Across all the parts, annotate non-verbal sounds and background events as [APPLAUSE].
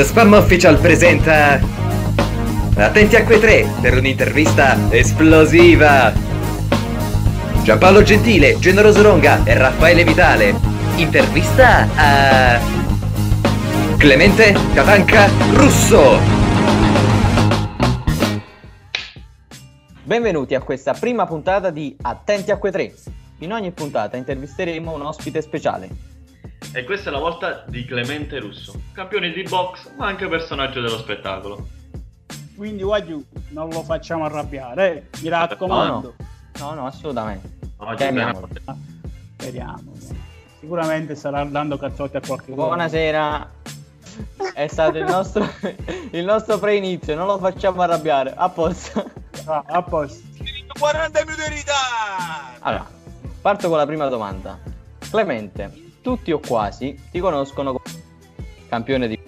The Spam Official presenta Attenti a quei tre per un'intervista esplosiva Giampaolo Gentile, Generoso Ronga e Raffaele Vitale Intervista a Clemente Catanca Russo Benvenuti a questa prima puntata di Attenti a quei tre. In ogni puntata intervisteremo un ospite speciale. E questa è la volta di Clemente Russo, campione di box ma anche personaggio dello spettacolo. Quindi Wagyu non lo facciamo arrabbiare, eh? mi raccomando. No, no, assolutamente. Oggi Chiamiamolo. Ah, Speriamo. Sicuramente starà dando cazzotti a qualche Buonasera. È stato il nostro, [LAUGHS] il nostro pre-inizio, non lo facciamo arrabbiare. A posto. Ah, a posto. 40 minuti di ritardo! Allora, parto con la prima domanda. Clemente, tutti o quasi ti conoscono come campione di...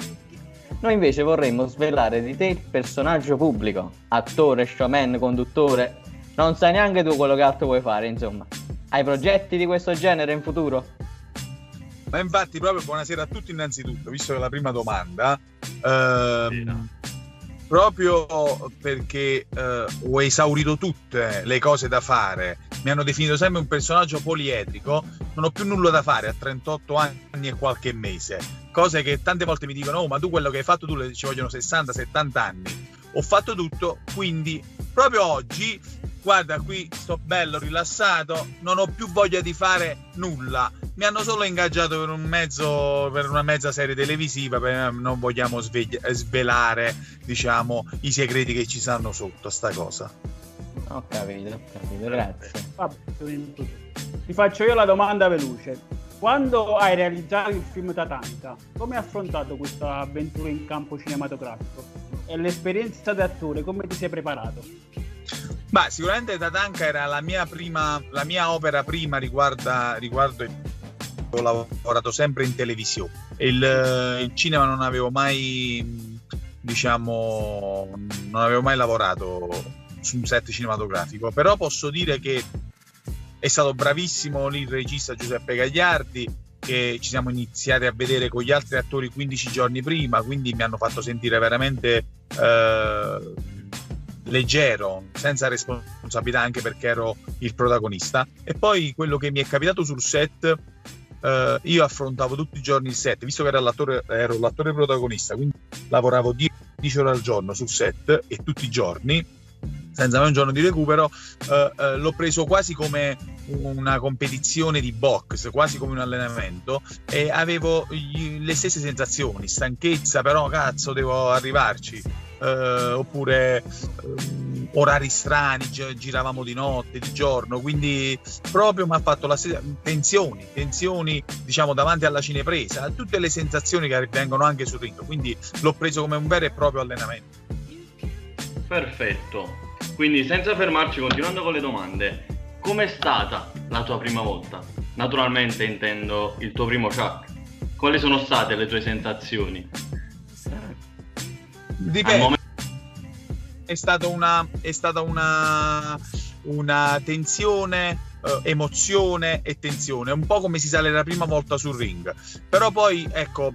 Noi invece vorremmo svelare di te il personaggio pubblico, attore, showman, conduttore. Non sai neanche tu quello che altro vuoi fare, insomma. Hai progetti di questo genere in futuro? Ma infatti, proprio buonasera a tutti innanzitutto, visto che la prima domanda, ehm, proprio perché eh, ho esaurito tutte le cose da fare, mi hanno definito sempre un personaggio poliedrico, non ho più nulla da fare a 38 anni e qualche mese, cose che tante volte mi dicono, oh ma tu quello che hai fatto tu ci vogliono 60-70 anni, ho fatto tutto, quindi proprio oggi, guarda qui sto bello rilassato, non ho più voglia di fare nulla, mi hanno solo ingaggiato per un mezzo per una mezza serie televisiva per- non vogliamo svegli- svelare diciamo i segreti che ci stanno sotto sta cosa Ho capito, ho capito, grazie. Vabbè. Ti faccio io la domanda veloce. Quando hai realizzato il film Tatanka, come hai affrontato questa avventura in campo cinematografico? E l'esperienza da attore, come ti sei preparato? ma sicuramente Tatanka era la mia prima la mia opera prima riguarda, riguardo il ho lavorato sempre in televisione il, il cinema non avevo mai diciamo non avevo mai lavorato su un set cinematografico però posso dire che è stato bravissimo il regista Giuseppe Gagliardi che ci siamo iniziati a vedere con gli altri attori 15 giorni prima quindi mi hanno fatto sentire veramente eh, leggero senza responsabilità anche perché ero il protagonista. E poi quello che mi è capitato sul set eh, io affrontavo tutti i giorni il set visto che ero l'attore, ero l'attore protagonista quindi lavoravo 10 ore al giorno sul set e tutti i giorni senza mai un giorno di recupero, eh, eh, l'ho preso quasi come una competizione di box, quasi come un allenamento e avevo gli- le stesse sensazioni, stanchezza, però cazzo devo arrivarci. Eh, oppure ehm, orari strani, gi- giravamo di notte, di giorno, quindi proprio mi ha fatto la stessa tensioni, tensioni diciamo davanti alla cinepresa, tutte le sensazioni che vengono anche sul ring, quindi l'ho preso come un vero e proprio allenamento. Perfetto. Quindi senza fermarci, continuando con le domande, com'è stata la tua prima volta? Naturalmente intendo il tuo primo Chuck. Quali sono state le tue sensazioni? Dipende. momento è stata una, è stata una, una tensione, eh, emozione e tensione, un po' come si sale la prima volta sul ring. Però poi, ecco,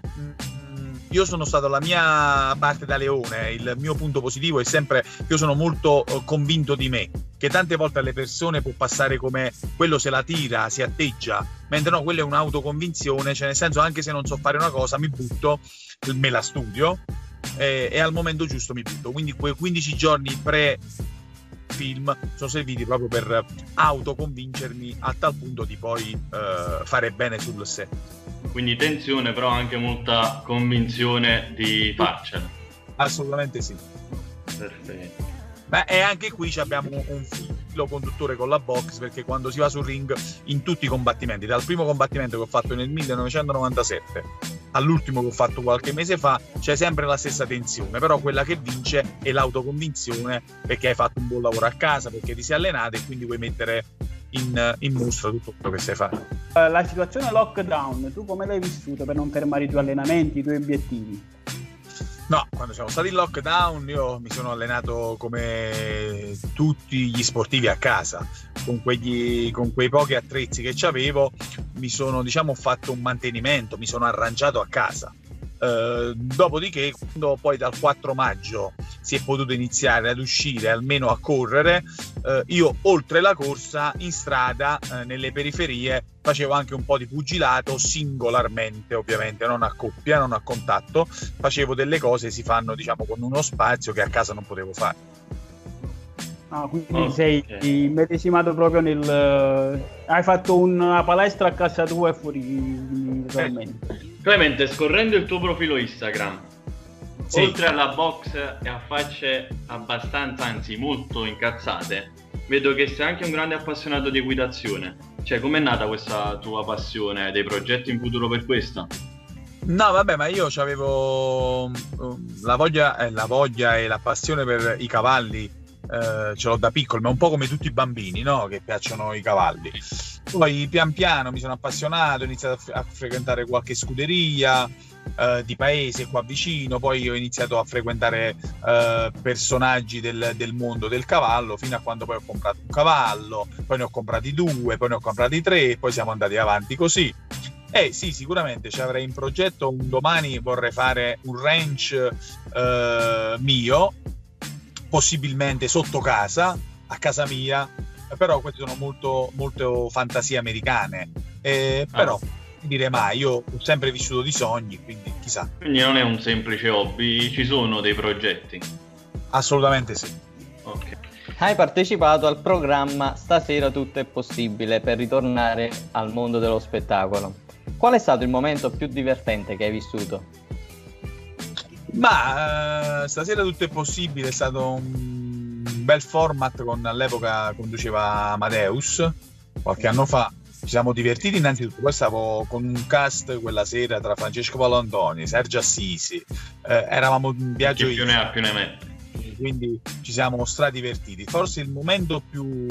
io sono stato la mia parte da leone, il mio punto positivo è sempre, io sono molto eh, convinto di me, che tante volte alle persone può passare come quello se la tira, si atteggia, mentre no, quella è un'autoconvinzione, cioè nel senso anche se non so fare una cosa mi butto, me la studio e, e al momento giusto mi butto. Quindi quei 15 giorni pre film sono serviti proprio per autoconvincermi a tal punto di poi eh, fare bene sul set. Quindi tensione, però anche molta convinzione di farcela. Assolutamente sì. Perfetto. Beh, e anche qui abbiamo un filo conduttore con la box perché quando si va sul ring in tutti i combattimenti, dal primo combattimento che ho fatto nel 1997 all'ultimo che ho fatto qualche mese fa, c'è sempre la stessa tensione, però quella che vince è l'autoconvinzione perché hai fatto un buon lavoro a casa, perché ti sei allenato e quindi vuoi mettere in, in mostra tutto quello che sai fare. Eh, La situazione lockdown, tu come l'hai vissuta per non fermare i tuoi allenamenti, i tuoi obiettivi? No, quando siamo stati in lockdown io mi sono allenato come tutti gli sportivi a casa, con, quegli, con quei pochi attrezzi che avevo, mi sono diciamo fatto un mantenimento, mi sono arrangiato a casa. Eh, dopodiché, quando poi dal 4 maggio si è potuto iniziare ad uscire, almeno a correre, eh, io oltre la corsa in strada, eh, nelle periferie, facevo anche un po' di pugilato singolarmente, ovviamente, non a coppia, non a contatto, facevo delle cose che si fanno diciamo con uno spazio che a casa non potevo fare. Ah, quindi Oh, sei ok. immedesimato proprio nel... eh, hai fatto una palestra a casa tua e fuori quindi, totalmente. Clemente, scorrendo il tuo profilo Instagram, Sì. oltre alla box e a facce abbastanza, anzi molto incazzate, vedo che sei anche un grande appassionato di equitazione. Cioè, com'è nata questa tua passione? Dei progetti in futuro per questa? No, vabbè, ma io avevo la voglia, eh, la voglia e la passione per i cavalli, eh, ce l'ho da piccolo, ma un po' come tutti i bambini, no? Che piacciono i cavalli. Poi pian piano mi sono appassionato, ho iniziato a, fre- a frequentare qualche scuderia eh, di paese qua vicino, poi ho iniziato a frequentare eh, personaggi del, del mondo del cavallo, fino a quando poi ho comprato un cavallo, poi ne ho comprati due, poi ne ho comprati tre, e poi siamo andati avanti così. Eh sì, sicuramente ci avrei in progetto un domani vorrei fare un ranch eh, mio, possibilmente sotto casa, a casa mia, però queste sono molto, molto fantasie americane. Eh, Ah. però dire mai, io ho sempre vissuto di sogni, quindi chissà, Quindi non è un semplice hobby, ci sono dei progetti. assolutamente sì. Ok. Hai partecipato al programma Stasera tutto è possibile per ritornare al mondo dello spettacolo. Qual è stato il momento più divertente che hai vissuto? Ma eh, stasera tutto è possibile, è stato un bel format con all'epoca conduceva Amadeus qualche anno fa. Ci siamo divertiti innanzitutto, poi stavo con un cast quella sera tra Francesco Valantoni, Sergio Assisi, eh, eravamo in viaggio Chi più ne ha più ne mette. quindi ci siamo stradivertiti. Forse il momento più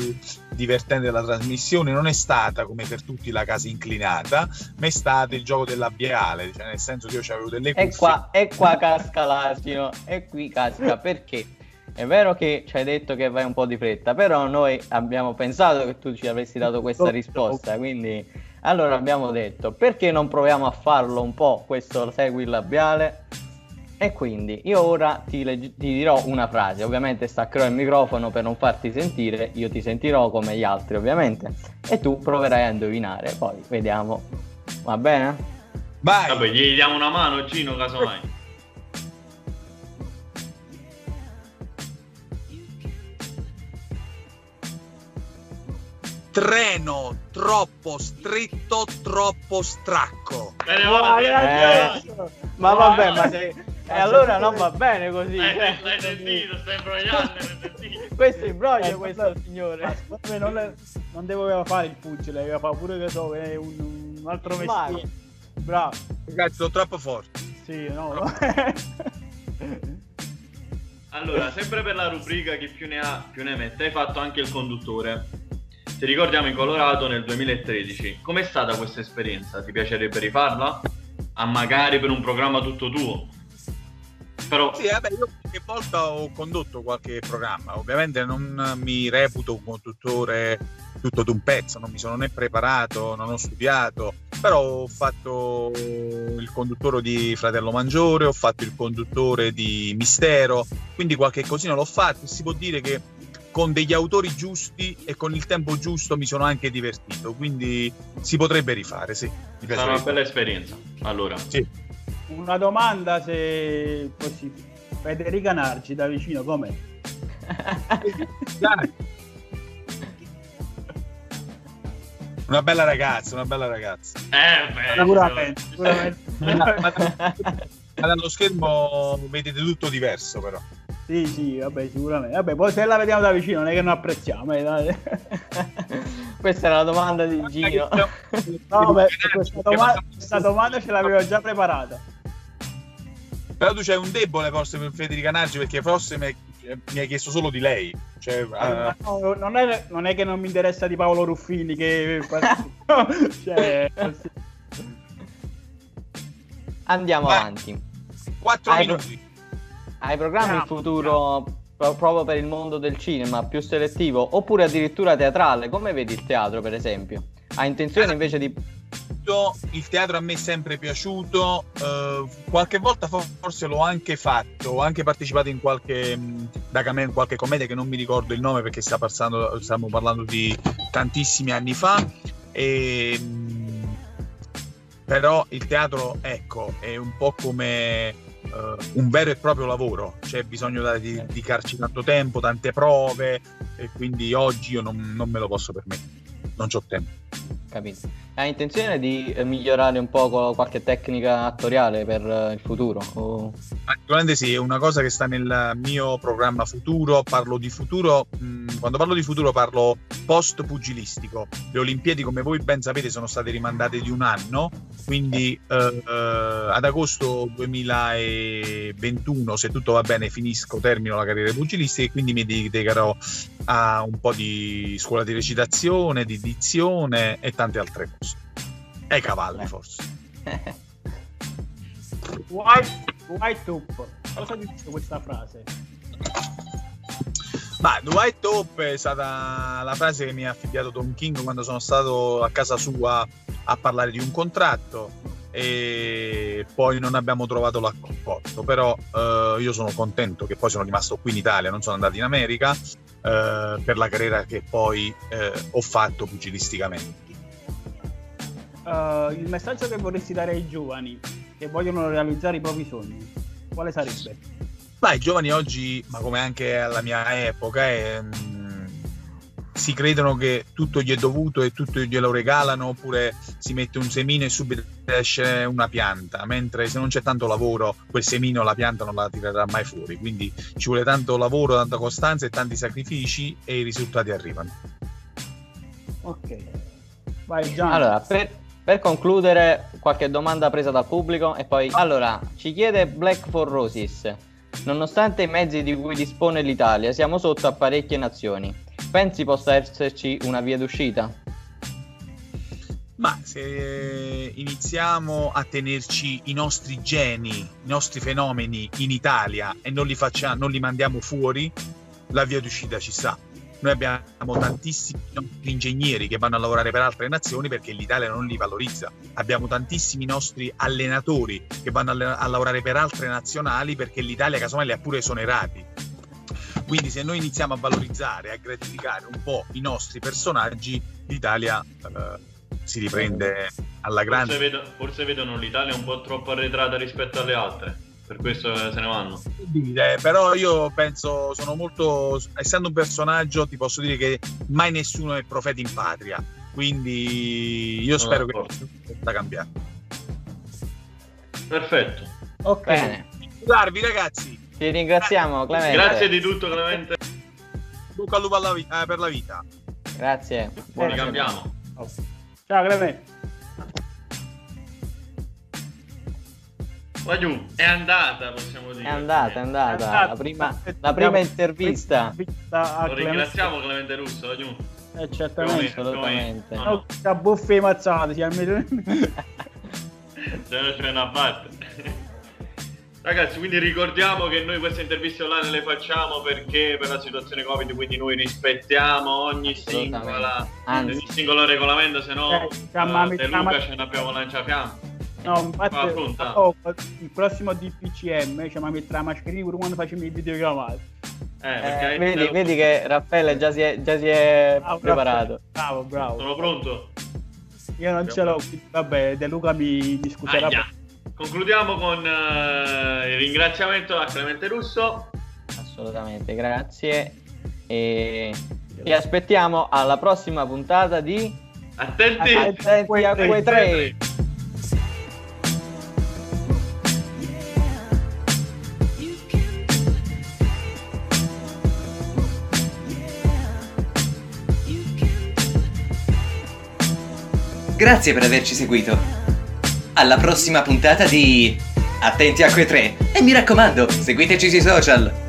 divertente della trasmissione non è stata come per tutti la casa inclinata, ma è stato il gioco del labiale, cioè nel senso che io avevo delle cuffie. E qua, e qua casca l'asino, e qui casca perché? È vero che ci hai detto che vai un po' di fretta, però noi abbiamo pensato che tu ci avresti dato questa risposta, quindi allora abbiamo detto perché non proviamo a farlo un po' questo segui il labiale? E quindi io ora ti, legg- ti dirò una frase, ovviamente staccherò il microfono per non farti sentire, io ti sentirò come gli altri ovviamente, e tu proverai a indovinare, poi vediamo, va bene? Vai! Vabbè, gli diamo una mano, Gino, casomai. Treno troppo stretto, troppo stracco. Bene, va Eh, ma vabbè, ma se... E allora non va bene così. Eh, l'hai sentito, stai imbrogliando, l'hai sentito. Questo è imbroglio, Eh, questo vabbè. signore. Vabbè, non, le- non doveva fare il pugile, aveva fatto pure che so, un, un altro mestiere. Bravo. Ragazzi, sono troppo forte. Sì, no, no. [LAUGHS] Allora, sempre per la rubrica chi più ne ha più ne mette, hai fatto anche il conduttore. Ti ricordiamo in Colorado nel 2013. Com'è stata questa esperienza? Ti piacerebbe rifarla? Ah, magari per un programma tutto tuo. Però Sì, vabbè, io qualche volta ho condotto qualche programma. Ovviamente non mi reputo un conduttore tutto d'un pezzo, non mi sono né preparato, non ho studiato, però ho fatto il conduttore di Fratello Maggiore, ho fatto il conduttore di Mistero, quindi qualche cosina l'ho fatto e si può dire che con degli autori giusti e con il tempo giusto mi sono anche divertito, quindi si potrebbe rifare, sì. Mi sarà una bella esperienza. Allora, Sì. Una domanda se possibile. Federica Narci da vicino com'è? [LAUGHS] Dai. Una bella ragazza, una bella ragazza. eh, beh, Sicuramente, ci sicuramente. Ma, ma- ma dallo schermo vedete tutto diverso però. Sì, sì, vabbè, sicuramente. Vabbè, poi se la vediamo da vicino non è che non apprezziamo. eh, dai. [LAUGHS] Questa era la domanda di Gino. [LAUGHS] No, beh, questa, domanda, questa domanda ce l'avevo già preparata. Però tu c'hai un debole forse per Federica Naggi perché forse mi, hai chiesto solo di lei. Cioè, eh, No, non, è, non è che non mi interessa di Paolo Ruffini che... [LAUGHS] cioè. Andiamo Vai. avanti. quattro Hai minuti. Hai programmi in futuro pro- proprio per il mondo del cinema più selettivo oppure addirittura teatrale? Come vedi il teatro, per esempio? Hai intenzione invece di il teatro a me è sempre piaciuto, eh, qualche volta forse l'ho anche fatto, ho anche partecipato in qualche, da Camen, qualche commedia che non mi ricordo il nome perché sta passando, stiamo parlando di tantissimi anni fa, e, però il teatro ecco è un po' come uh, un vero e proprio lavoro, c'è bisogno di dedicarci tanto tempo, tante prove e quindi oggi io non, non me lo posso permettere, non ho tempo. Capito. Hai intenzione di eh, migliorare un po' qualche tecnica attoriale per eh, il futuro? O... Sicuramente sì, è una cosa che sta nel mio programma futuro. Parlo di futuro, mh, mm, quando parlo di futuro parlo post pugilistico. Le Olimpiadi, come voi ben sapete, sono state rimandate di un anno, quindi eh, eh, ad agosto 2021, se tutto va bene, finisco, termino la carriera pugilistica e quindi mi dedicherò a un po' di scuola di recitazione, di dizione e tante altre cose. E cavalli, eh. forse. white, white Up, cosa dice questa frase? Ma Dwight Hope è stata la frase che mi ha affibbiato Tom King quando sono stato a casa sua a parlare di un contratto e poi non abbiamo trovato l'accordo però eh, io sono contento che poi sono rimasto qui in Italia non sono andato in America eh, per la carriera che poi eh, ho fatto pugilisticamente uh, il messaggio che vorresti dare ai giovani che vogliono realizzare i propri sogni, quale sarebbe? Ma i giovani oggi, ma come anche alla mia epoca, è, mh, si credono che tutto gli è dovuto e tutto glielo regalano, oppure si mette un semino e subito esce una pianta, mentre se non c'è tanto lavoro, quel semino la pianta non la tirerà mai fuori. Quindi ci vuole tanto lavoro, tanta costanza e tanti sacrifici e i risultati arrivano. Ok. Vai Gian. Allora, per, per concludere, qualche domanda presa dal pubblico e poi... Allora, ci chiede Black for Roses. Nonostante i mezzi di cui dispone l'Italia, siamo sotto a parecchie nazioni. Pensi possa esserci una via d'uscita? Ma se iniziamo a tenerci i nostri geni, i nostri fenomeni in Italia e non li, facciamo, non li mandiamo fuori, la via d'uscita ci sta. Noi abbiamo tantissimi ingegneri che vanno a lavorare per altre nazioni perché l'Italia non li valorizza. Abbiamo tantissimi nostri allenatori che vanno a lavorare per altre nazionali perché l'Italia casomai li ha pure esonerati. Quindi se noi iniziamo a valorizzare, a gratificare un po' i nostri personaggi, l'Italia eh, si riprende alla grande. Forse, vedo, forse vedono l'Italia un po' troppo arretrata rispetto alle altre per questo se ne vanno. Eh, però io penso, sono molto, essendo un personaggio, ti posso dire che mai nessuno è profeta in patria, quindi io spero che possa cambiare. Perfetto. Ok. Bene. Darvi ragazzi. Ti ringraziamo Clemente. Grazie di tutto Clemente. Bocca al lupo vi- eh, per la vita. Grazie. Buon cambiamo. Ciao Clemente. Va giù, è andata, possiamo dire. È andata, è andata. È andata. La, prima, la prima intervista. Lo ringraziamo Clemente Russo, va giù. Eh, certamente, assolutamente. No, no. buffe mazzate, si Ce ne c'è una parte. Ragazzi, quindi ricordiamo che noi queste interviste online le facciamo perché per la situazione Covid, quindi noi rispettiamo ogni, singola, ogni singolo regolamento, se no eh, uh, De Luca ce ne abbiamo lanciato fiamma. No, infatti, oh, il prossimo DPCM cioè, mi metterà la mascherina pure quando facciamo i videochiamate. Eh, eh, vedi, vedi, che Raffaele già si è, già si è bravo, preparato. Bravo, bravo. Sono pronto. Io non ce l'ho, vabbè, De Luca mi, mi scuserà. Ah, Concludiamo con uh, il ringraziamento a Clemente Russo. Assolutamente, grazie. E vi aspettiamo alla prossima puntata di Attenti, Attenti a quei tre. Grazie per averci seguito. Alla prossima puntata di Attenti a quei tre e mi raccomando, seguiteci sui social.